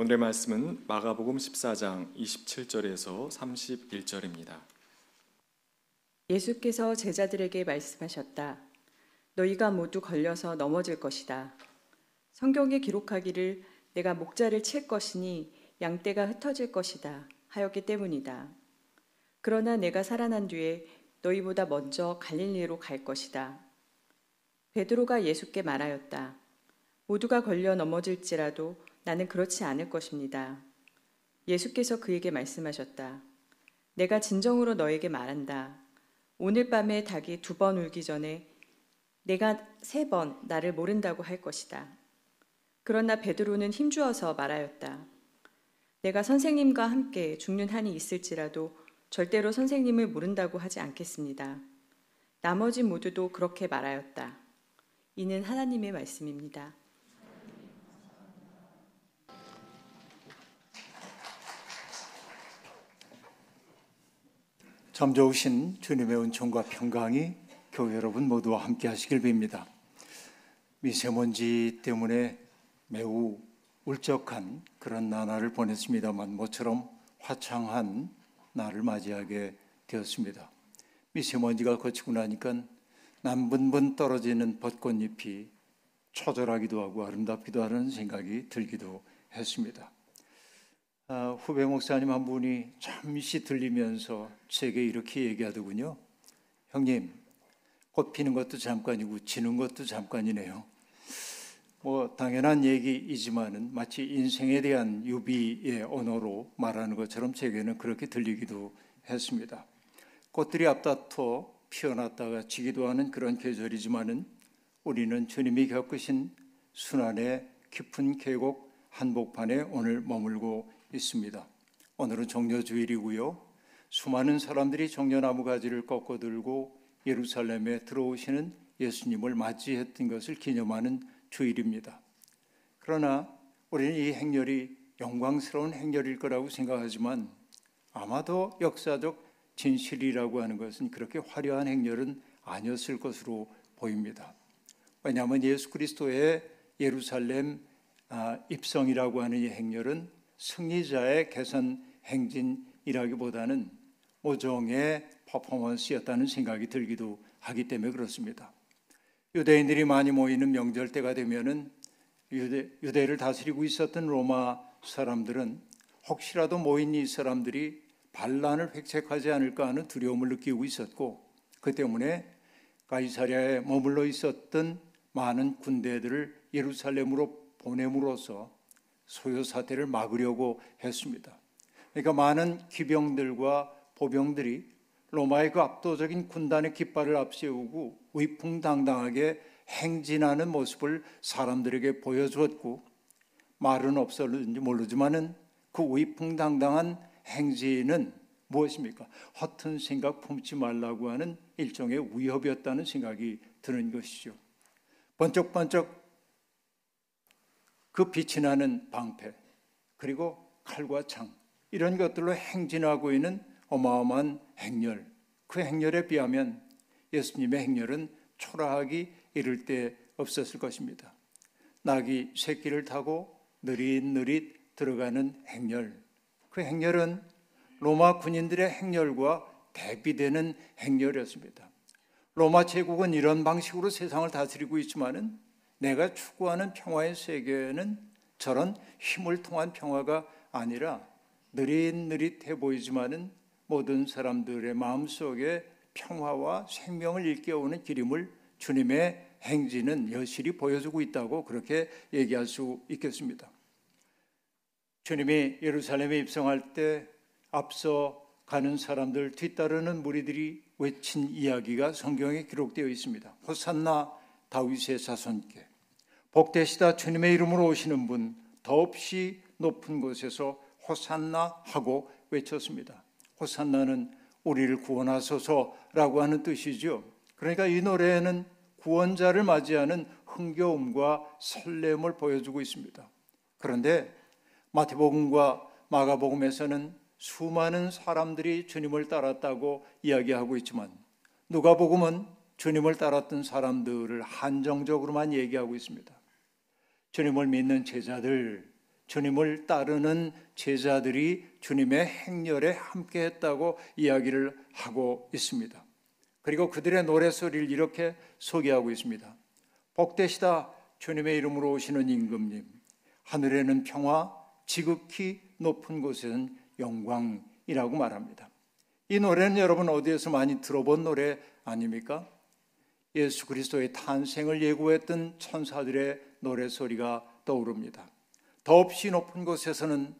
오늘의 말씀은 마가복음 14장 27절에서 31절입니다. 예수께서 제자들에게 말씀하셨다. 너희가 모두 걸려서 넘어질 것이다. 성경에 기록하기를 내가 목자를 칠 것이니 양떼가 흩어질 것이다 하였기 때문이다. 그러나 내가 살아난 뒤에 너희보다 먼저 갈릴리로 갈 것이다. 베드로가 예수께 말하였다. 모두가 걸려 넘어질지라도 나는 그렇지 않을 것입니다. 예수께서 그에게 말씀하셨다. 내가 진정으로 너에게 말한다. 오늘 밤에 닭이 두 번 울기 전에 내가 세 번 나를 모른다고 할 것이다. 그러나 베드로는 힘주어서 말하였다. 내가 선생님과 함께 죽는 한이 있을지라도 절대로 선생님을 모른다고 하지 않겠습니다. 나머지 모두도 그렇게 말하였다. 이는 하나님의 말씀입니다. 참 좋으신 주님의 은총과 평강이 교회 여러분 모두와 함께 하시길 빕니다. 미세먼지 때문에 매우 울적한 그런 나날을 보냈습니다만 모처럼 화창한 날을 맞이하게 되었습니다. 미세먼지가 거치고 나니까 남분분 떨어지는 벚꽃잎이 초절하기도 하고 아름답기도 하는 생각이 들기도 했습니다. 아, 후배 목사님 한 분이 잠시 들리면서 제게 이렇게 얘기하더군요. 형님, 꽃 피는 것도 잠깐이고 지는 것도 잠깐이네요. 뭐 당연한 얘기이지만은 마치 인생에 대한 유비의 언어로 말하는 것처럼 제게는 그렇게 들리기도 했습니다. 꽃들이 앞다퉈 피어났다가 지기도 하는 그런 계절이지만은 우리는 주님이 겪으신 순환의 깊은 계곡 한복판에 오늘 머물고 있습니다. 오늘은 정려주일이고요. 수많은 사람들이 정려나무 가지를 꺾어 들고 예루살렘에 들어오시는 예수님을 맞이했던 것을 기념하는 주일입니다. 그러나 우리는 이 행렬이 영광스러운 행렬일 거라고 생각하지만 아마도 역사적 진실이라고 하는 것은 그렇게 화려한 행렬은 아니었을 것으로 보입니다. 왜냐하면 예수 그리스도의 예루살렘 아, 입성이라고 하는 이 행렬은 승리자의 개선 행진이라기보다는 모종의 퍼포먼스였다는 생각이 들기도 하기 때문에 그렇습니다. 유대인들이 많이 모이는 명절 때가 되면은 유대, 유대를 다스리고 있었던 로마 사람들은 혹시라도 모인 이 사람들이 반란을 획책하지 않을까 하는 두려움을 느끼고 있었고 그 때문에 가이사랴에 머물러 있었던 많은 군대들을 예루살렘으로 보냄으로써 소요 사태를 막으려고 했습니다. 그러니까 많은 기병들과 보병들이 로마의 그 압도적인 군단의 깃발을 앞세우고 위풍당당하게 행진하는 모습을 사람들에게 보여주었고 말은 없었는지 모르지만은 그 위풍당당한 행진은 무엇입니까? 허튼 생각 품지 말라고 하는 일종의 위협이었다는 생각이 드는 것이죠. 번쩍번쩍 그 빛이 나는 방패 그리고 칼과 창 이런 것들로 행진하고 있는 어마어마한 행렬 그 행렬에 비하면 예수님의 행렬은 초라하기 이를 데 없었을 것입니다. 낙이 새끼를 타고 느릿느릿 들어가는 행렬 그 행렬은 로마 군인들의 행렬과 대비되는 행렬이었습니다. 로마 제국은 이런 방식으로 세상을 다스리고 있지만은 내가 추구하는 평화의 세계는 저런 힘을 통한 평화가 아니라 느릿느릿해 보이지만은 모든 사람들의 마음속에 평화와 생명을 일깨우는 기림을 주님의 행진은 여실히 보여주고 있다고 그렇게 얘기할 수 있겠습니다. 주님이 예루살렘에 입성할 때 앞서 가는 사람들 뒤따르는 무리들이 외친 이야기가 성경에 기록되어 있습니다. 호산나 다윗의 자손께 복되시다 주님의 이름으로 오시는 분 더없이 높은 곳에서 호산나 하고 외쳤습니다. 호산나는 우리를 구원하소서라고 하는 뜻이죠. 그러니까 이 노래에는 구원자를 맞이하는 흥겨움과 설렘을 보여주고 있습니다. 그런데 마태복음과 마가복음에서는 수많은 사람들이 주님을 따랐다고 이야기하고 있지만 누가복음은 주님을 따랐던 사람들을 한정적으로만 얘기하고 있습니다. 주님을 믿는 제자들, 주님을 따르는 제자들이 주님의 행렬에 함께 했다고 이야기를 하고 있습니다. 그리고 그들의 노래소리를 이렇게 소개하고 있습니다. 복되시다 주님의 이름으로 오시는 임금님. 하늘에는 평화, 지극히 높은 곳에는 영광이라고 말합니다. 이 노래는 여러분 어디에서 많이 들어본 노래 아닙니까? 예수 그리스도의 탄생을 예고했던 천사들의 노래소리가 떠오릅니다. 더없이 높은 곳에서는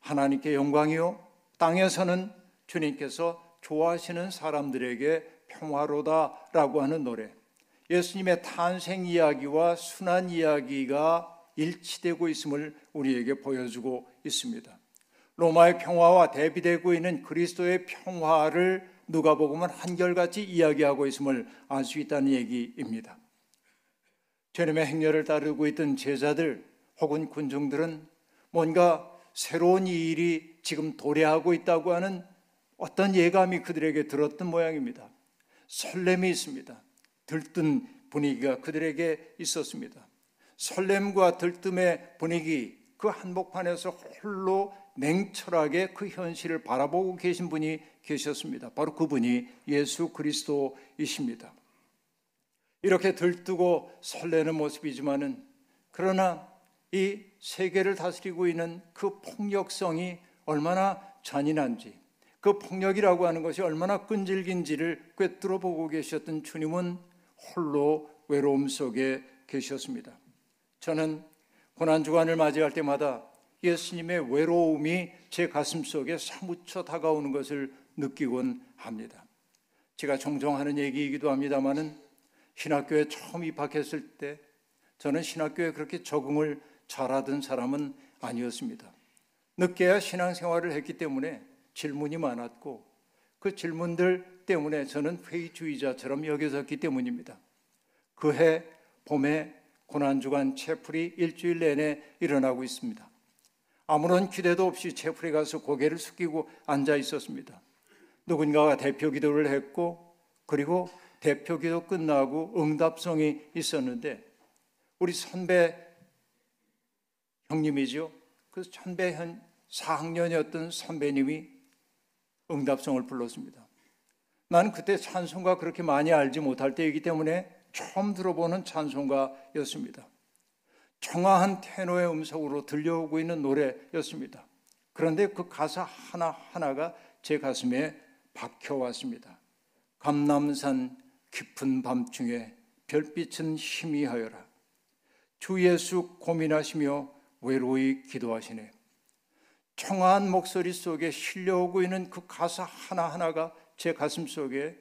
하나님께 영광이요, 땅에서는 주님께서 좋아하시는 사람들에게 평화로다라고 하는 노래. 예수님의 탄생 이야기와 순환 이야기가 일치되고 있음을 우리에게 보여주고 있습니다. 로마의 평화와 대비되고 있는 그리스도의 평화를 누가복음은 한결같이 이야기하고 있음을 알 수 있다는 얘기입니다. 주님의 행렬을 따르고 있던 제자들 혹은 군중들은 뭔가 새로운 일이 지금 도래하고 있다고 하는 어떤 예감이 그들에게 들었던 모양입니다. 설렘이 있습니다. 들뜬 분위기가 그들에게 있었습니다. 설렘과 들뜸의 분위기, 그 한복판에서 홀로 냉철하게 그 현실을 바라보고 계신 분이 계셨습니다. 바로 그분이 예수 그리스도이십니다. 이렇게 들뜨고 설레는 모습이지만은 그러나 이 세계를 다스리고 있는 그 폭력성이 얼마나 잔인한지 그 폭력이라고 하는 것이 얼마나 끈질긴지를 꿰뚫어 보고 계셨던 주님은 홀로 외로움 속에 계셨습니다. 저는 고난 주간을 맞이할 때마다 예수님의 외로움이 제 가슴 속에 사무쳐 다가오는 것을 느끼곤 합니다. 제가 종종 하는 얘기이기도 합니다만은 신학교에 처음 입학했을 때 저는 신학교에 그렇게 적응을 잘하던 사람은 아니었습니다. 늦게야 신앙생활을 했기 때문에 질문이 많았고 그 질문들 때문에 저는 회의주의자처럼 여겨졌기 때문입니다. 그해 봄에 고난주간 채플이 일주일 내내 일어나고 있습니다. 아무런 기대도 없이 채플에 가서 고개를 숙이고 앉아 있었습니다. 누군가가 대표 기도를 했고 그리고 대표 기도 끝나고 응답성이 있었는데 우리 선배 형님이죠. 그 선배 현 4학년이었던 선배님이 응답성을 불렀습니다. 나는 그때 찬송가 그렇게 많이 알지 못할 때이기 때문에 처음 들어보는 찬송가였습니다. 청아한 테너의 음성으로 들려오고 있는 노래였습니다. 그런데 그 가사 하나하나가 제 가슴에 박혀왔습니다. 감남산 깊은 밤중에 별빛은 희미하여라. 주 예수 고민하시며 외로이 기도하시네. 청아한 목소리 속에 실려오고 있는 그 가사 하나하나가 제 가슴 속에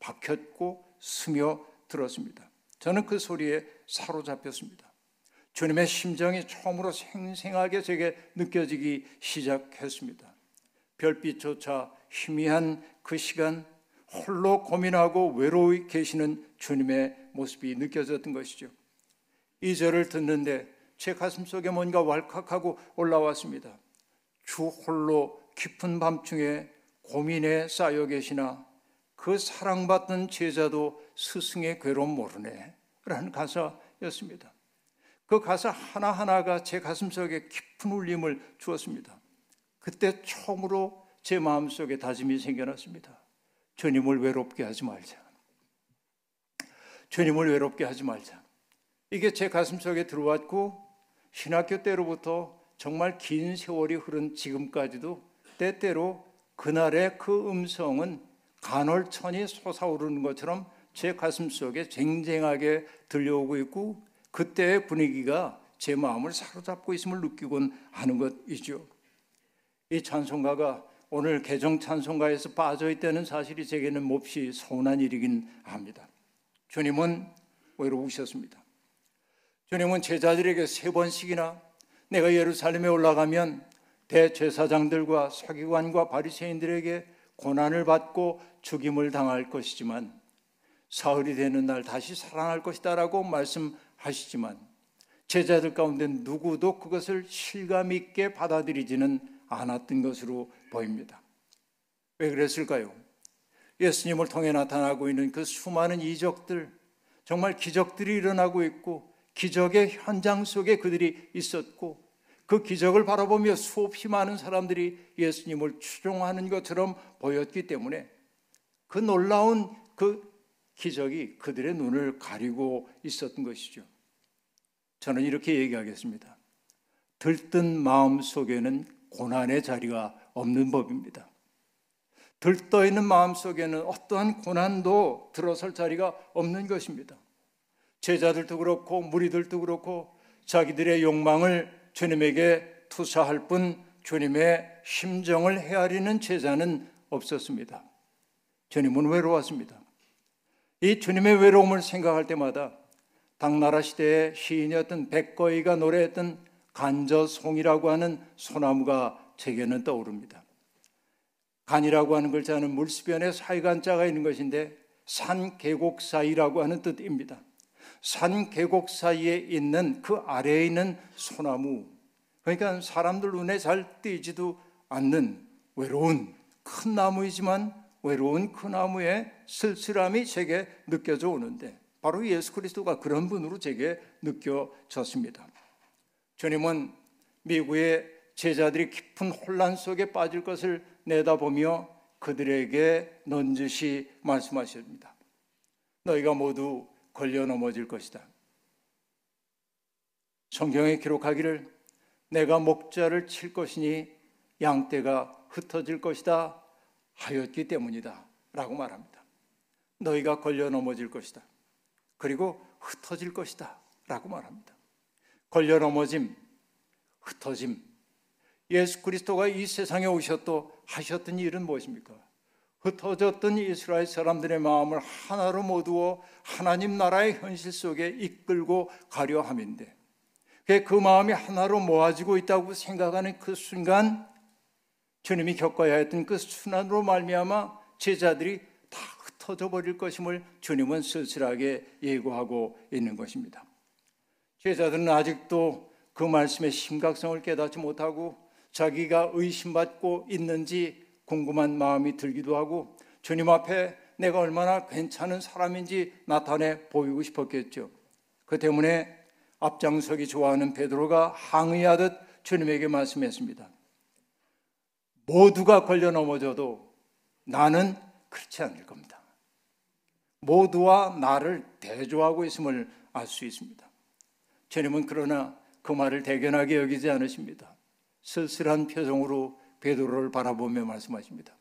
박혔고 스며 들었습니다. 저는 그 소리에 사로잡혔습니다. 주님의 심정이 처음으로 생생하게 제게 느껴지기 시작했습니다. 별빛조차 희미한 그 시간 홀로 고민하고 외로이 계시는 주님의 모습이 느껴졌던 것이죠. 이 절을 듣는데 제 가슴 속에 뭔가 왈칵하고 올라왔습니다. 주 홀로 깊은 밤중에 고민에 쌓여 계시나 그 사랑받던 제자도 스승의 괴로움 모르네. 라는 가사였습니다. 그 가사 하나하나가 제 가슴 속에 깊은 울림을 주었습니다. 그때 처음으로 제 마음속에 다짐이 생겨났습니다. 주님을 외롭게 하지 말자. 주님을 외롭게 하지 말자. 이게 제 가슴 속에 들어왔고 신학교 때로부터 정말 긴 세월이 흐른 지금까지도 때때로 그날의 그 음성은 간헐천이 솟아오르는 것처럼 제 가슴 속에 쟁쟁하게 들려오고 있고 그때의 분위기가 제 마음을 사로잡고 있음을 느끼곤 하는 것이죠. 이 찬송가가 오늘 개정 찬송가에서 빠져 있다는 사실이 제게는 몹시 서운한 일이긴 합니다. 주님은 외로우셨습니다. 주님은 제자들에게 세 번씩이나 내가 예루살렘에 올라가면 대제사장들과 서기관과 바리새인들에게 고난을 받고 죽임을 당할 것이지만 사흘이 되는 날 다시 살아날 것이다라고 말씀하시지만 제자들 가운데 누구도 그것을 실감 있게 받아들이지는 않았던 것으로 보입니다. 왜 그랬을까요? 예수님을 통해 나타나고 있는 그 수많은 이적들, 정말 기적들이 일어나고 있고 기적의 현장 속에 그들이 있었고 그 기적을 바라보며 수없이 많은 사람들이 예수님을 추종하는 것처럼 보였기 때문에 그 놀라운 그 기적이 그들의 눈을 가리고 있었던 것이죠. 저는 이렇게 얘기하겠습니다. 들뜬 마음 속에는 고난의 자리가 없는 법입니다. 들떠 있는 마음 속에는 어떠한 고난도 들어설 자리가 없는 것입니다. 제자들도 그렇고 무리들도 그렇고 자기들의 욕망을 주님에게 투사할 뿐 주님의 심정을 헤아리는 제자는 없었습니다. 주님은 외로웠습니다. 이 주님의 외로움을 생각할 때마다 당나라 시대의 시인이었던 백거이가 노래했던 간저송이라고 하는 소나무가 제게는 떠오릅니다. 간이라고 하는 글자는 물수변에 사이간자가 있는 것인데 산 계곡 사이라고 하는 뜻입니다. 산 계곡 사이에 있는 그 아래에 있는 소나무 그러니까 사람들 눈에 잘 띄지도 않는 외로운 큰 나무이지만 외로운 그 나무의 쓸쓸함이 제게 느껴져 오는데 바로 예수 그리스도가 그런 분으로 제게 느껴졌습니다. 주님은 미국의 제자들이 깊은 혼란 속에 빠질 것을 내다보며 그들에게 넌지시 말씀하십니다. 너희가 모두 걸려 넘어질 것이다. 성경에 기록하기를 내가 목자를 칠 것이니 양떼가 흩어질 것이다 하였기 때문이다 라고 말합니다. 너희가 걸려 넘어질 것이다. 그리고 흩어질 것이다 라고 말합니다. 걸려 넘어짐, 흩어짐. 예수 그리스도가 이 세상에 오셨도 하셨던 일은 무엇입니까? 흩어졌던 이스라엘 사람들의 마음을 하나로 모두어 하나님 나라의 현실 속에 이끌고 가려 함인데 그 마음이 하나로 모아지고 있다고 생각하는 그 순간 주님이 겪어야 했던 그 순환으로 말미암아 제자들이 다 흩어져 버릴 것임을 주님은 쓸쓸하게 예고하고 있는 것입니다. 제자들은 아직도 그 말씀의 심각성을 깨닫지 못하고 자기가 의심받고 있는지 궁금한 마음이 들기도 하고 주님 앞에 내가 얼마나 괜찮은 사람인지 나타내 보이고 싶었겠죠. 그 때문에 앞장서기 좋아하는 베드로가 항의하듯 주님에게 말씀했습니다. 모두가 걸려 넘어져도 나는 그렇지 않을 겁니다. 모두와 나를 대조하고 있음을 알 수 있습니다. 주님은 그러나 그 말을 대견하게 여기지 않으십니다. 쓸쓸한 표정으로 베드로를 바라보며 말씀하십니다.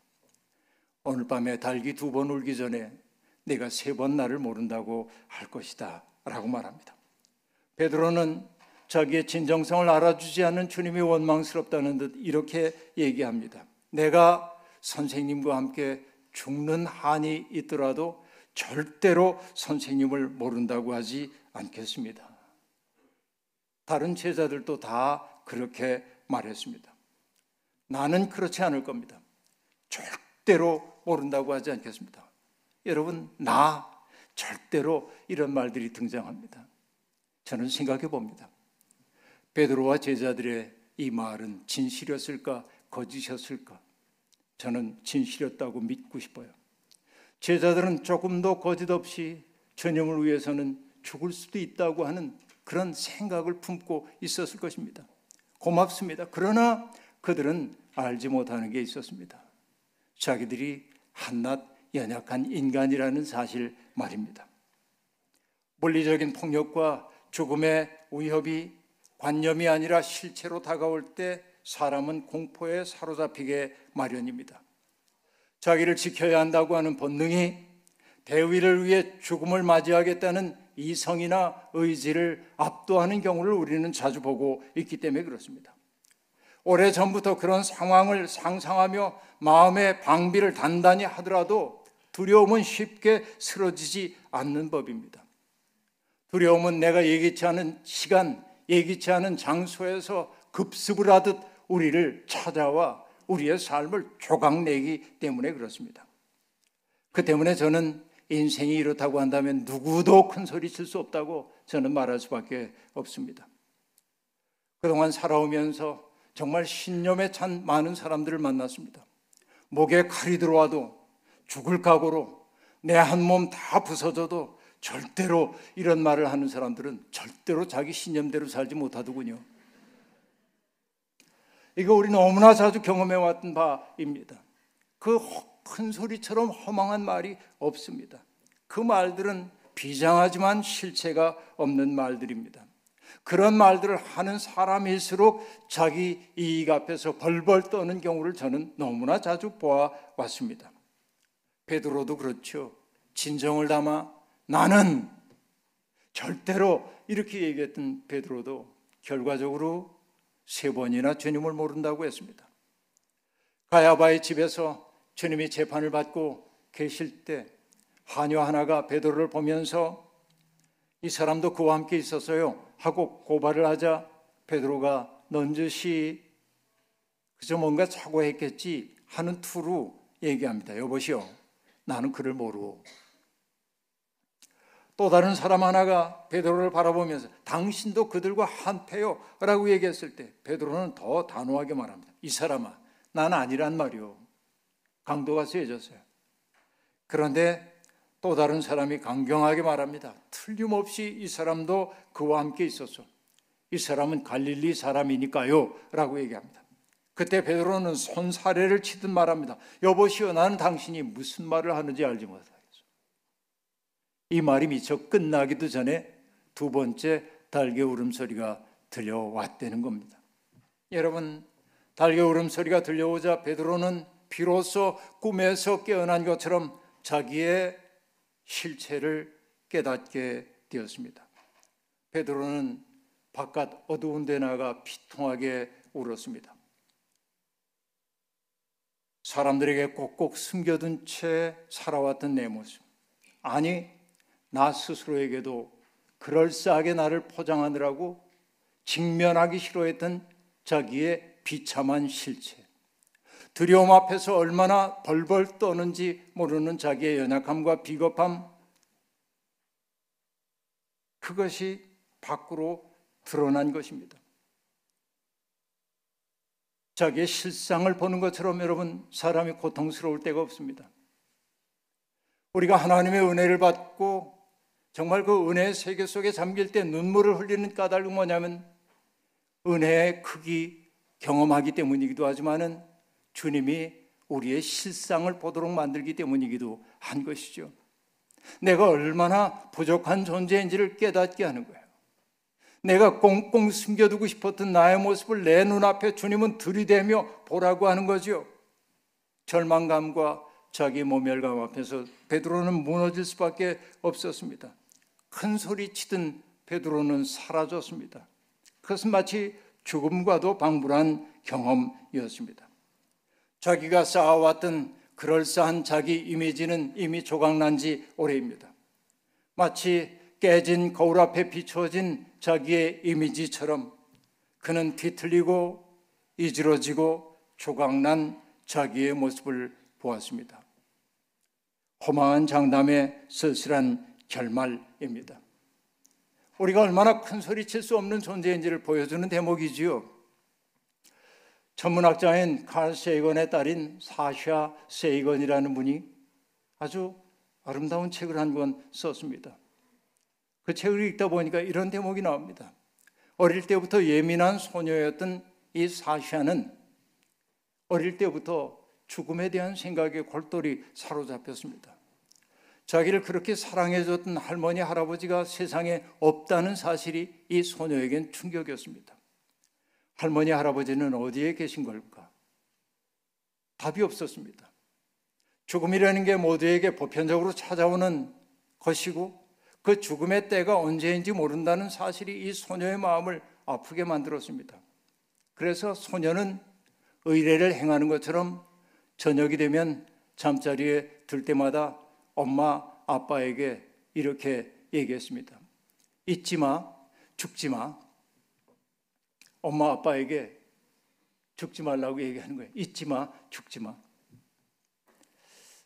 오늘 밤에 달기 두 번 울기 전에 내가 세 번 나를 모른다고 할 것이다 라고 말합니다. 베드로는 자기의 진정성을 알아주지 않는 주님이 원망스럽다는 듯 이렇게 얘기합니다. 내가 선생님과 함께 죽는 한이 있더라도 절대로 선생님을 모른다고 하지 않겠습니다. 다른 제자들도 다 그렇게 말했습니다. 나는 그렇지 않을 겁니다. 절대로 모른다고 하지 않겠습니다. 여러분, 나 절대로 이런 말들이 등장합니다. 저는 생각해 봅니다. 베드로와 제자들의 이 말은 진실이었을까 거짓이었을까? 저는 진실이었다고 믿고 싶어요. 제자들은 조금 더 거짓 없이 전염을 위해서는 죽을 수도 있다고 하는 그런 생각을 품고 있었을 것입니다. 고맙습니다. 그러나 그들은 알지 못하는 게 있었습니다. 자기들이 한낱 연약한 인간이라는 사실 말입니다. 물리적인 폭력과 죽음의 위협이 관념이 아니라 실체로 다가올 때 사람은 공포에 사로잡히게 마련입니다. 자기를 지켜야 한다고 하는 본능이 대위를 위해 죽음을 맞이하겠다는 이성이나 의지를 압도하는 경우를 우리는 자주 보고 있기 때문에 그렇습니다. 오래 전부터 그런 상황을 상상하며 마음의 방비를 단단히 하더라도 두려움은 쉽게 쓰러지지 않는 법입니다. 두려움은 내가 예기치 않은 시간, 예기치 않은 장소에서 급습을 하듯 우리를 찾아와 우리의 삶을 조각내기 때문에 그렇습니다. 그 때문에 저는 인생이 이렇다고 한다면 누구도 큰 소리 칠 수 없다고 저는 말할 수밖에 없습니다. 그동안 살아오면서 정말 신념에 찬 많은 사람들을 만났습니다. 목에 칼이 들어와도 죽을 각오로 내 한 몸 다 부서져도 절대로 이런 말을 하는 사람들은 절대로 자기 신념대로 살지 못하더군요. 이거 우리 너무나 자주 경험해 왔던 바입니다. 그 큰 소리처럼 허망한 말이 없습니다. 그 말들은 비장하지만 실체가 없는 말들입니다. 그런 말들을 하는 사람일수록 자기 이익 앞에서 벌벌 떠는 경우를 저는 너무나 자주 보아왔습니다. 베드로도 그렇죠. 진정을 담아 나는 절대로 이렇게 얘기했던 베드로도 결과적으로 세 번이나 주님을 모른다고 했습니다. 가야바의 집에서 주님이 재판을 받고 계실 때 하녀 하나가 베드로를 보면서 이 사람도 그와 함께 있었어요 하고 고발을 하자 베드로가 넌저시 그저 뭔가 사고했겠지 하는 투로 얘기합니다. 여보시오, 나는 그를 모르고. 또 다른 사람 하나가 베드로를 바라보면서 당신도 그들과 한패요라고 얘기했을 때 베드로는 더 단호하게 말합니다. 이 사람아, 난 아니란 말이오. 강도가 세졌어요. 그런데 또 다른 사람이 강경하게 말합니다. 틀림없이 이 사람도 그와 함께 있었어. 이 사람은 갈릴리 사람이니까요. 라고 얘기합니다. 그때 베드로는 손사래를 치듯 말합니다. 여보시오, 나는 당신이 무슨 말을 하는지 알지 못하겠어. 이 말이 미처 끝나기도 전에 두 번째 달개 울음소리가 들려왔다는 겁니다. 여러분, 달개 울음소리가 들려오자 베드로는 비로소 꿈에서 깨어난 것처럼 자기의 실체를 깨닫게 되었습니다. 베드로는 바깥 어두운 데 나가 피통하게 울었습니다. 사람들에게 꼭꼭 숨겨둔 채 살아왔던 내 모습. 아니, 나 스스로에게도 그럴싸하게 나를 포장하느라고 직면하기 싫어했던 자기의 비참한 실체. 두려움 앞에서 얼마나 벌벌 떠는지 모르는 자기의 연약함과 비겁함, 그것이 밖으로 드러난 것입니다. 자기의 실상을 보는 것처럼 여러분, 사람이 고통스러울 때가 없습니다. 우리가 하나님의 은혜를 받고 정말 그 은혜의 세계 속에 잠길 때 눈물을 흘리는 까닭은 뭐냐면 은혜의 크기 경험하기 때문이기도 하지만은 주님이 우리의 실상을 보도록 만들기 때문이기도 한 것이죠. 내가 얼마나 부족한 존재인지를 깨닫게 하는 거예요. 내가 꽁꽁 숨겨두고 싶었던 나의 모습을 내 눈앞에 주님은 들이대며 보라고 하는 거죠. 절망감과 자기 모멸감 앞에서 베드로는 무너질 수밖에 없었습니다. 큰 소리 치던 베드로는 사라졌습니다. 그것은 마치 죽음과도 방불한 경험이었습니다. 자기가 쌓아왔던 그럴싸한 자기 이미지는 이미 조각난 지 오래입니다. 마치 깨진 거울 앞에 비춰진 자기의 이미지처럼 그는 뒤틀리고 이지러지고 조각난 자기의 모습을 보았습니다. 허망한 장담의 쓸쓸한 결말입니다. 우리가 얼마나 큰 소리 칠 수 없는 존재인지를 보여주는 대목이지요. 천문학자인 칼 세이건의 딸인 사샤 세이건이라는 분이 아주 아름다운 책을 한 권 썼습니다. 그 책을 읽다 보니까 이런 대목이 나옵니다. 어릴 때부터 예민한 소녀였던 이 사샤는 어릴 때부터 죽음에 대한 생각에 골똘히 사로잡혔습니다. 자기를 그렇게 사랑해줬던 할머니, 할아버지가 세상에 없다는 사실이 이 소녀에겐 충격이었습니다. 할머니, 할아버지는 어디에 계신 걸까? 답이 없었습니다. 죽음이라는 게 모두에게 보편적으로 찾아오는 것이고 그 죽음의 때가 언제인지 모른다는 사실이 이 소녀의 마음을 아프게 만들었습니다. 그래서 소녀는 의례를 행하는 것처럼 저녁이 되면 잠자리에 들 때마다 엄마, 아빠에게 이렇게 얘기했습니다. 잊지 마, 죽지 마. 엄마 아빠에게 죽지 말라고 얘기하는 거예요. 잊지 마, 죽지 마.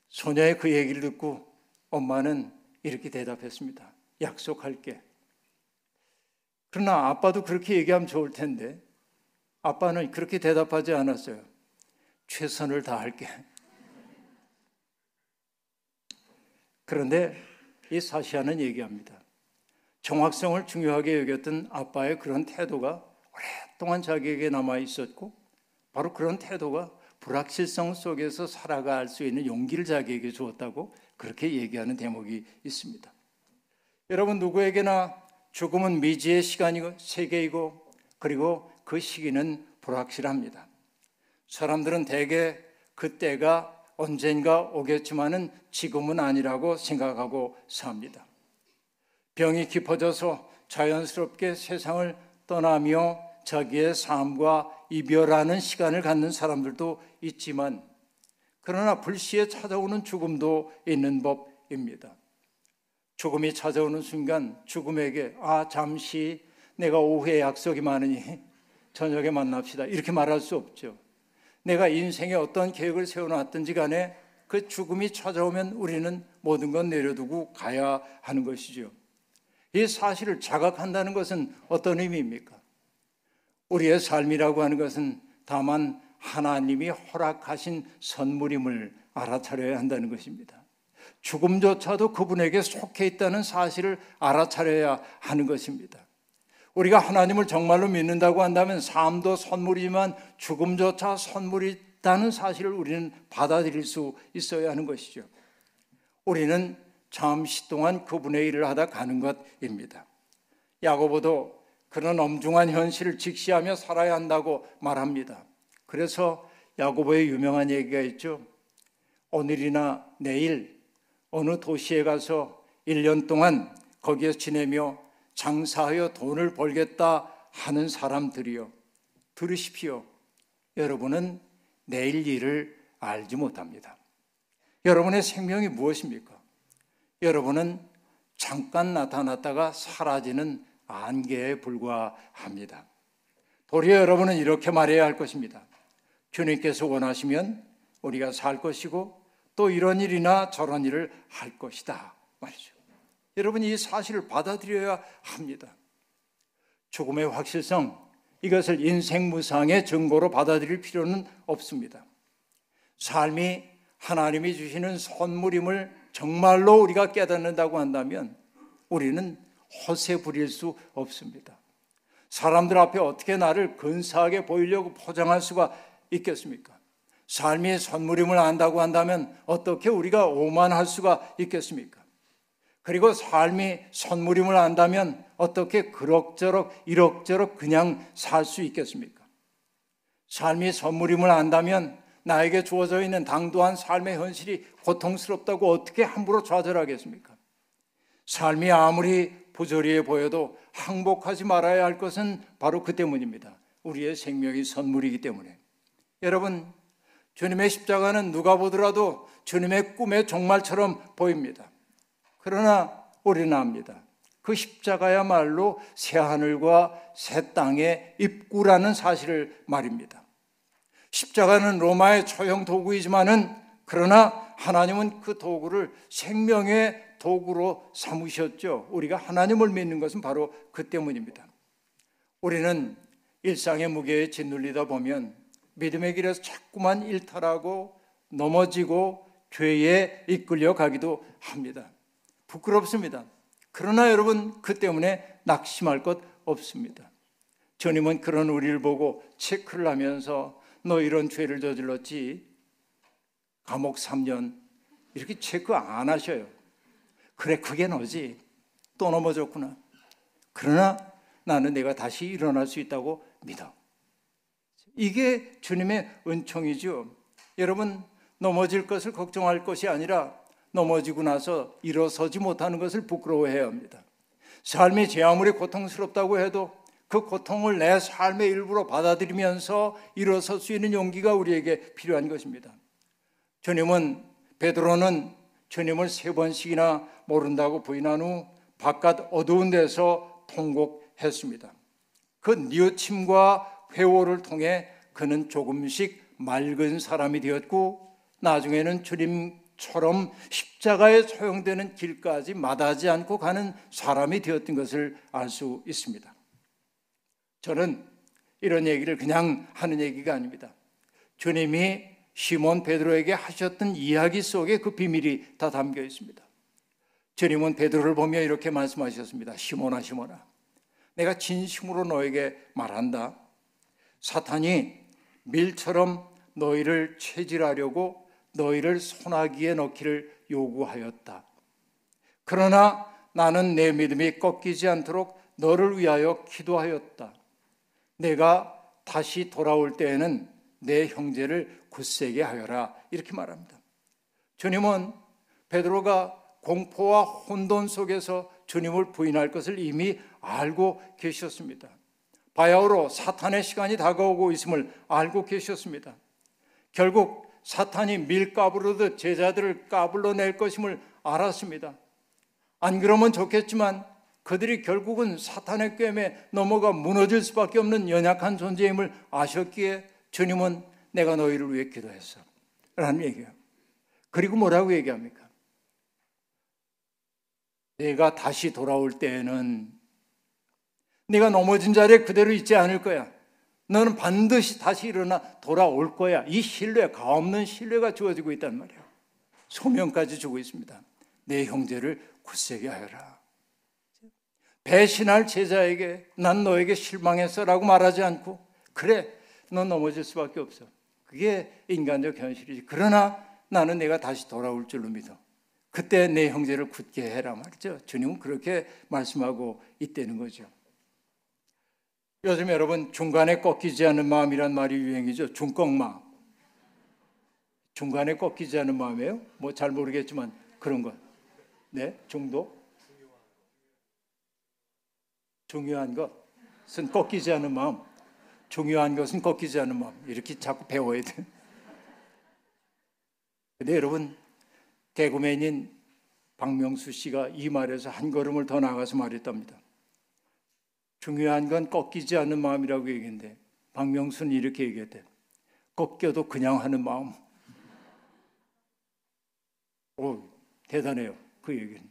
소녀의 그 얘기를 듣고 엄마는 이렇게 대답했습니다. 약속할게. 그러나 아빠도 그렇게 얘기하면 좋을 텐데 아빠는 그렇게 대답하지 않았어요. 최선을 다할게. 그런데 이 사시아는 얘기합니다. 정확성을 중요하게 여겼던 아빠의 그런 태도가 오랫동안 자기에게 남아 있었고 바로 그런 태도가 불확실성 속에서 살아갈 수 있는 용기를 자기에게 주었다고 그렇게 얘기하는 대목이 있습니다. 여러분 누구에게나 죽음은 미지의 시간이고 세계이고 그리고 그 시기는 불확실합니다. 사람들은 대개 그때가 언젠가 오겠지만은 지금은 아니라고 생각하고 삽니다. 병이 깊어져서 자연스럽게 세상을 떠나며 자기의 삶과 이별하는 시간을 갖는 사람들도 있지만 그러나 불시에 찾아오는 죽음도 있는 법입니다. 죽음이 찾아오는 순간 죽음에게 아 잠시 내가 오후에 약속이 많으니 저녁에 만납시다 이렇게 말할 수 없죠. 내가 인생에 어떤 계획을 세워놨든지 간에 그 죽음이 찾아오면 우리는 모든 건 내려두고 가야 하는 것이죠. 이 사실을 자각한다는 것은 어떤 의미입니까? 우리의 삶이라고 하는 것은 다만 하나님이 허락하신 선물임을 알아차려야 한다는 것입니다. 죽음조차도 그분에게 속해 있다는 사실을 알아차려야 하는 것입니다. 우리가 하나님을 정말로 믿는다고 한다면 삶도 선물이지만 죽음조차 선물이다는 사실을 우리는 받아들일 수 있어야 하는 것이죠. 우리는 잠시 동안 그분의 일을 하다 가는 것입니다. 야고보도 그런 엄중한 현실을 직시하며 살아야 한다고 말합니다. 그래서 야고보의 유명한 얘기가 있죠. 오늘이나 내일 어느 도시에 가서 1년 동안 거기에 지내며 장사하여 돈을 벌겠다 하는 사람들이요. 들으십시오. 여러분은 내일 일을 알지 못합니다. 여러분의 생명이 무엇입니까? 여러분은 잠깐 나타났다가 사라지는 안개에 불과합니다. 도리어 여러분은 이렇게 말해야 할 것입니다. 주님께서 원하시면 우리가 살 것이고 또 이런 일이나 저런 일을 할 것이다. 말이죠. 여러분 이 사실을 받아들여야 합니다. 죽음의 확실성, 이것을 인생 무상의 증거로 받아들일 필요는 없습니다. 삶이 하나님이 주시는 선물임을 정말로 우리가 깨닫는다고 한다면 우리는 허세 부릴 수 없습니다. 사람들 앞에 어떻게 나를 근사하게 보이려고 포장할 수가 있겠습니까? 삶이 선물임을 안다고 한다면 어떻게 우리가 오만할 수가 있겠습니까? 그리고 삶이 선물임을 안다면 어떻게 그럭저럭 이럭저럭 그냥 살 수 있겠습니까? 삶이 선물임을 안다면 나에게 주어져 있는 당도한 삶의 현실이 고통스럽다고 어떻게 함부로 좌절하겠습니까? 삶이 아무리 부조리해 보여도 항복하지 말아야 할 것은 바로 그 때문입니다. 우리의 생명이 선물이기 때문에. 여러분, 주님의 십자가는 누가 보더라도 주님의 꿈의 종말처럼 보입니다. 그러나 우리는 압니다. 그 십자가야말로 새 하늘과 새 땅의 입구라는 사실을 말입니다. 십자가는 로마의 처형 도구이지만은 그러나 하나님은 그 도구를 생명의 도구로 삼으셨죠. 우리가 하나님을 믿는 것은 바로 그 때문입니다. 우리는 일상의 무게에 짓눌리다 보면 믿음의 길에서 자꾸만 일탈하고 넘어지고 죄에 이끌려 가기도 합니다. 부끄럽습니다. 그러나 여러분 그 때문에 낙심할 것 없습니다. 주님은 그런 우리를 보고 체크를 하면서 너 이런 죄를 저질렀지 감옥 3년 이렇게 체크 안 하셔요. 그래 그게 너지 또 넘어졌구나. 그러나 나는 내가 다시 일어날 수 있다고 믿어. 이게 주님의 은총이죠. 여러분 넘어질 것을 걱정할 것이 아니라 넘어지고 나서 일어서지 못하는 것을 부끄러워해야 합니다. 삶이 제 아무리 고통스럽다고 해도 그 고통을 내 삶의 일부로 받아들이면서 일어설 수 있는 용기가 우리에게 필요한 것입니다. 주님은 베드로는 주님을 세 번씩이나 모른다고 부인한 후 바깥 어두운 데서 통곡했습니다. 그 뉘우침과 회오를 통해 그는 조금씩 맑은 사람이 되었고 나중에는 주님처럼 십자가에 소용되는 길까지 마다하지 않고 가는 사람이 되었던 것을 알 수 있습니다. 저는 이런 얘기를 그냥 하는 얘기가 아닙니다. 주님이 시몬 베드로에게 하셨던 이야기 속에 그 비밀이 다 담겨 있습니다. 주님은 베드로를 보며 이렇게 말씀하셨습니다. 시몬아 시몬아 내가 진심으로 너에게 말한다. 사탄이 밀처럼 너희를 체질하려고 너희를 소나기에 넣기를 요구하였다. 그러나 나는 내 믿음이 꺾이지 않도록 너를 위하여 기도하였다. 내가 다시 돌아올 때에는 내 형제를 굳세게 하여라. 이렇게 말합니다. 주님은 베드로가 공포와 혼돈 속에서 주님을 부인할 것을 이미 알고 계셨습니다. 바야흐로 사탄의 시간이 다가오고 있음을 알고 계셨습니다. 결국 사탄이 밀가부르듯 제자들을 까불러 낼 것임을 알았습니다. 안 그러면 좋겠지만 그들이 결국은 사탄의 꿰매 넘어가 무너질 수밖에 없는 연약한 존재임을 아셨기에 주님은 내가 너희를 위해 기도했어. 라는 얘기예요. 그리고 뭐라고 얘기합니까? 내가 다시 돌아올 때에는 네가 넘어진 자리에 그대로 있지 않을 거야. 너는 반드시 다시 일어나 돌아올 거야. 이 신뢰, 가없는 신뢰가 주어지고 있단 말이야. 소명까지 주고 있습니다. 내 형제를 굳세게 하여라. 배신할 제자에게 난 너에게 실망했어 라고 말하지 않고 그래, 넌 넘어질 수밖에 없어. 그게 인간적 현실이지. 그러나 나는 내가 다시 돌아올 줄로 믿어. 그때 내 형제를 굳게 해라 말이죠. 주님은 그렇게 말씀하고 있다는 거죠. 요즘 여러분 중간에 꺾이지 않는 마음이란 말이 유행이죠. 중꺾마. 중간에 꺾이지 않는 마음이에요? 뭐 잘 모르겠지만 그런 것. 네, 중도. 중요한 것은 꺾이지 않는 마음. 중요한 것은 꺾이지 않는 마음. 이렇게 자꾸 배워야 돼. 근데 여러분, 개그맨인 박명수 씨가 이 말에서 한 걸음을 더 나가서 말했답니다. 중요한 건 꺾이지 않는 마음이라고 얘기했는데 박명수는 이렇게 얘기했대. 꺾여도 그냥 하는 마음. 오, 대단해요. 그 얘기는.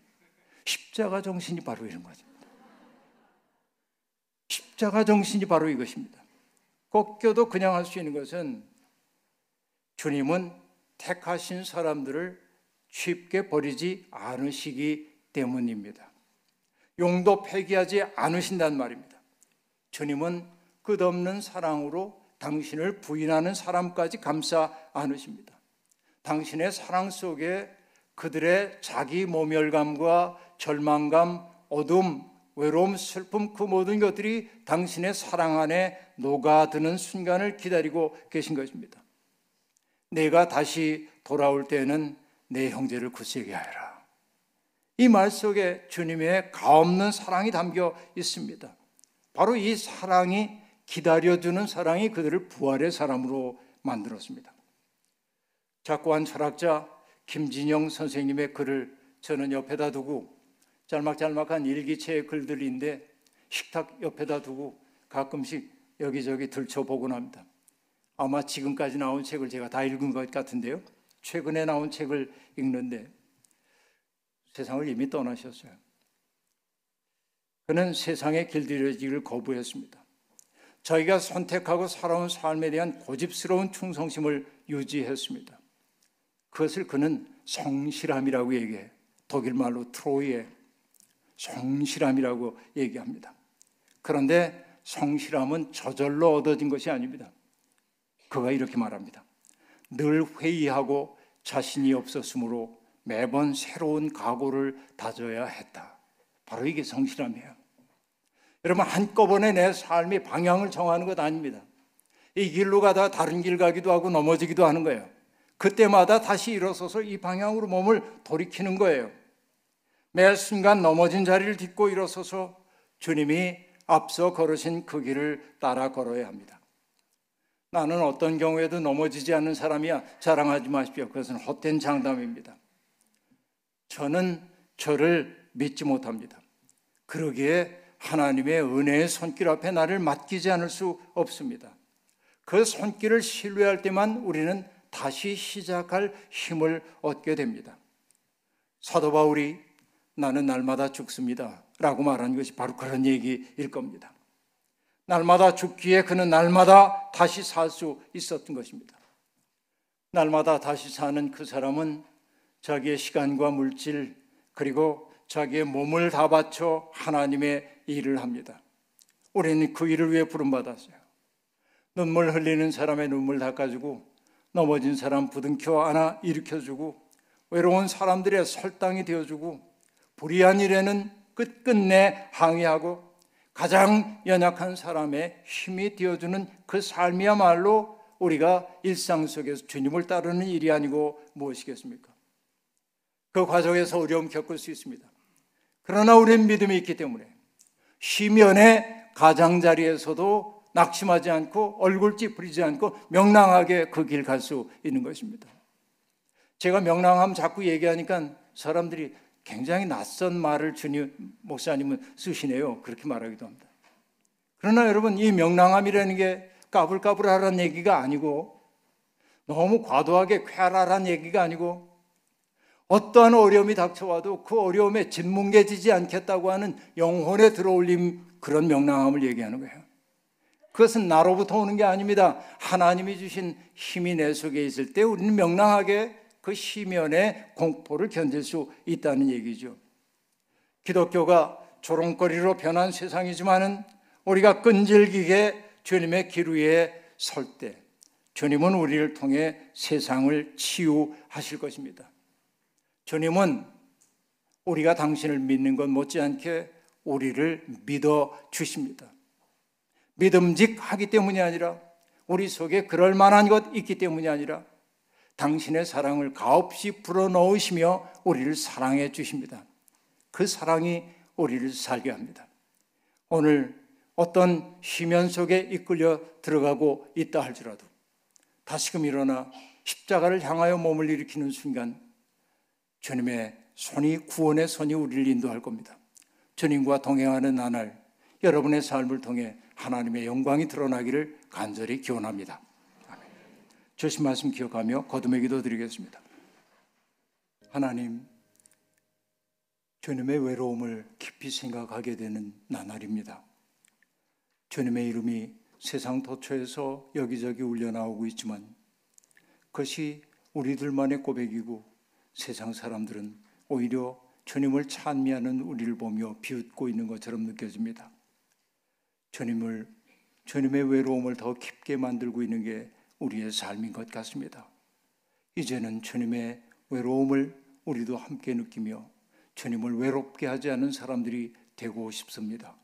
십자가 정신이 바로 이런 것입니다. 십자가 정신이 바로 이것입니다. 꺾여도 그냥 할 수 있는 것은 주님은 택하신 사람들을 쉽게 버리지 않으시기 때문입니다. 용도 폐기하지 않으신단 말입니다. 주님은 끝없는 사랑으로 당신을 부인하는 사람까지 감싸 안으십니다. 당신의 사랑 속에 그들의 자기 모멸감과 절망감, 어둠, 외로움, 슬픔 그 모든 것들이 당신의 사랑 안에 녹아드는 순간을 기다리고 계신 것입니다. 내가 다시 돌아올 때는 내 형제를 굳세게 하여라. 이 말 속에 주님의 가없는 사랑이 담겨 있습니다. 바로 이 사랑이 기다려주는 사랑이 그들을 부활의 사람으로 만들었습니다. 작고한 철학자 김진영 선생님의 글을 저는 옆에다 두고 짤막짤막한 일기체의 글들인데 식탁 옆에다 두고 가끔씩 여기저기 들춰보곤 합니다. 아마 지금까지 나온 책을 제가 다 읽은 것 같은데요. 최근에 나온 책을 읽는데 세상을 이미 떠나셨어요. 그는 세상에 길들여지기를 거부했습니다. 저희가 선택하고 살아온 삶에 대한 고집스러운 충성심을 유지했습니다. 그것을 그는 성실함이라고 얘기해. 독일 말로 트로이에 성실함이라고 얘기합니다. 그런데 성실함은 저절로 얻어진 것이 아닙니다. 그가 이렇게 말합니다. 늘 회의하고 자신이 없었으므로 매번 새로운 각오를 다져야 했다. 바로 이게 성실함이에요. 여러분 한꺼번에 내 삶의 방향을 정하는 것 아닙니다. 이 길로 가다 다른 길 가기도 하고 넘어지기도 하는 거예요. 그때마다 다시 일어서서 이 방향으로 몸을 돌이키는 거예요. 매 순간 넘어진 자리를 딛고 일어서서 주님이 앞서 걸으신 그 길을 따라 걸어야 합니다. 나는 어떤 경우에도 넘어지지 않는 사람이야 자랑하지 마십시오. 그것은 헛된 장담입니다. 저는 저를 믿지 못합니다. 그러기에 하나님의 은혜의 손길 앞에 나를 맡기지 않을 수 없습니다. 그 손길을 신뢰할 때만 우리는 다시 시작할 힘을 얻게 됩니다. 사도 바울이 나는 날마다 죽습니다. 라고 말한 것이 바로 그런 얘기일 겁니다. 날마다 죽기에 그는 날마다 다시 살 수 있었던 것입니다. 날마다 다시 사는 그 사람은 자기의 시간과 물질 그리고 자기의 몸을 다 바쳐 하나님의 일을 합니다. 우리는 그 일을 위해 부름받았어요. 눈물 흘리는 사람의 눈물 닦아주고 넘어진 사람 부둥켜 안아 일으켜주고 외로운 사람들의 설당이 되어주고 불의한 일에는 끝끝내 항의하고 가장 연약한 사람의 힘이 되어주는 그 삶이야말로 우리가 일상 속에서 주님을 따르는 일이 아니고 무엇이겠습니까? 그 과정에서 어려움 겪을 수 있습니다. 그러나 우리는 믿음이 있기 때문에 시면의 가장자리에서도 낙심하지 않고 얼굴 찌푸리지 않고 명랑하게 그 길 갈 수 있는 것입니다. 제가 명랑함 자꾸 얘기하니까 사람들이 굉장히 낯선 말을 주님 목사님은 쓰시네요. 그렇게 말하기도 합니다. 그러나 여러분 이 명랑함이라는 게 까불까불하라는 얘기가 아니고 너무 과도하게 쾌활하라는 얘기가 아니고 어떠한 어려움이 닥쳐와도 그 어려움에 짓뭉개지지 않겠다고 하는 영혼에 들어올림 그런 명랑함을 얘기하는 거예요. 그것은 나로부터 오는 게 아닙니다. 하나님이 주신 힘이 내 속에 있을 때 우리는 명랑하게 그 시면의 공포를 견딜 수 있다는 얘기죠. 기독교가 조롱거리로 변한 세상이지만은 우리가 끈질기게 주님의 길 위에 설 때 주님은 우리를 통해 세상을 치유하실 것입니다. 주님은 우리가 당신을 믿는 것 못지않게 우리를 믿어 주십니다. 믿음직하기 때문이 아니라 우리 속에 그럴 만한 것 있기 때문이 아니라 당신의 사랑을 가없이 불어넣으시며 우리를 사랑해 주십니다. 그 사랑이 우리를 살게 합니다. 오늘 어떤 시면 속에 이끌려 들어가고 있다 할지라도 다시금 일어나 십자가를 향하여 몸을 일으키는 순간 주님의 손이 구원의 손이 우리를 인도할 겁니다. 주님과 동행하는 나날 여러분의 삶을 통해 하나님의 영광이 드러나기를 간절히 기원합니다. 주신 말씀 기억하며 거듭의 기도 드리겠습니다. 하나님, 주님의 외로움을 깊이 생각하게 되는 나날입니다. 주님의 이름이 세상 도처에서 여기저기 울려나오고 있지만 그것이 우리들만의 고백이고 세상 사람들은 오히려 주님을 찬미하는 우리를 보며 비웃고 있는 것처럼 느껴집니다. 주님을 주님의 외로움을 더 깊게 만들고 있는 게 우리의 삶인 것 같습니다. 이제는 주님의 외로움을 우리도 함께 느끼며 주님을 외롭게 하지 않은 사람들이 되고 싶습니다.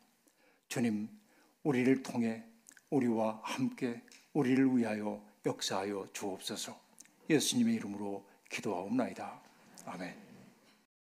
주님, 우리를 통해 우리와 함께 우리를 위하여 역사하여 주옵소서. 예수님의 이름으로 기도하옵나이다. 아멘.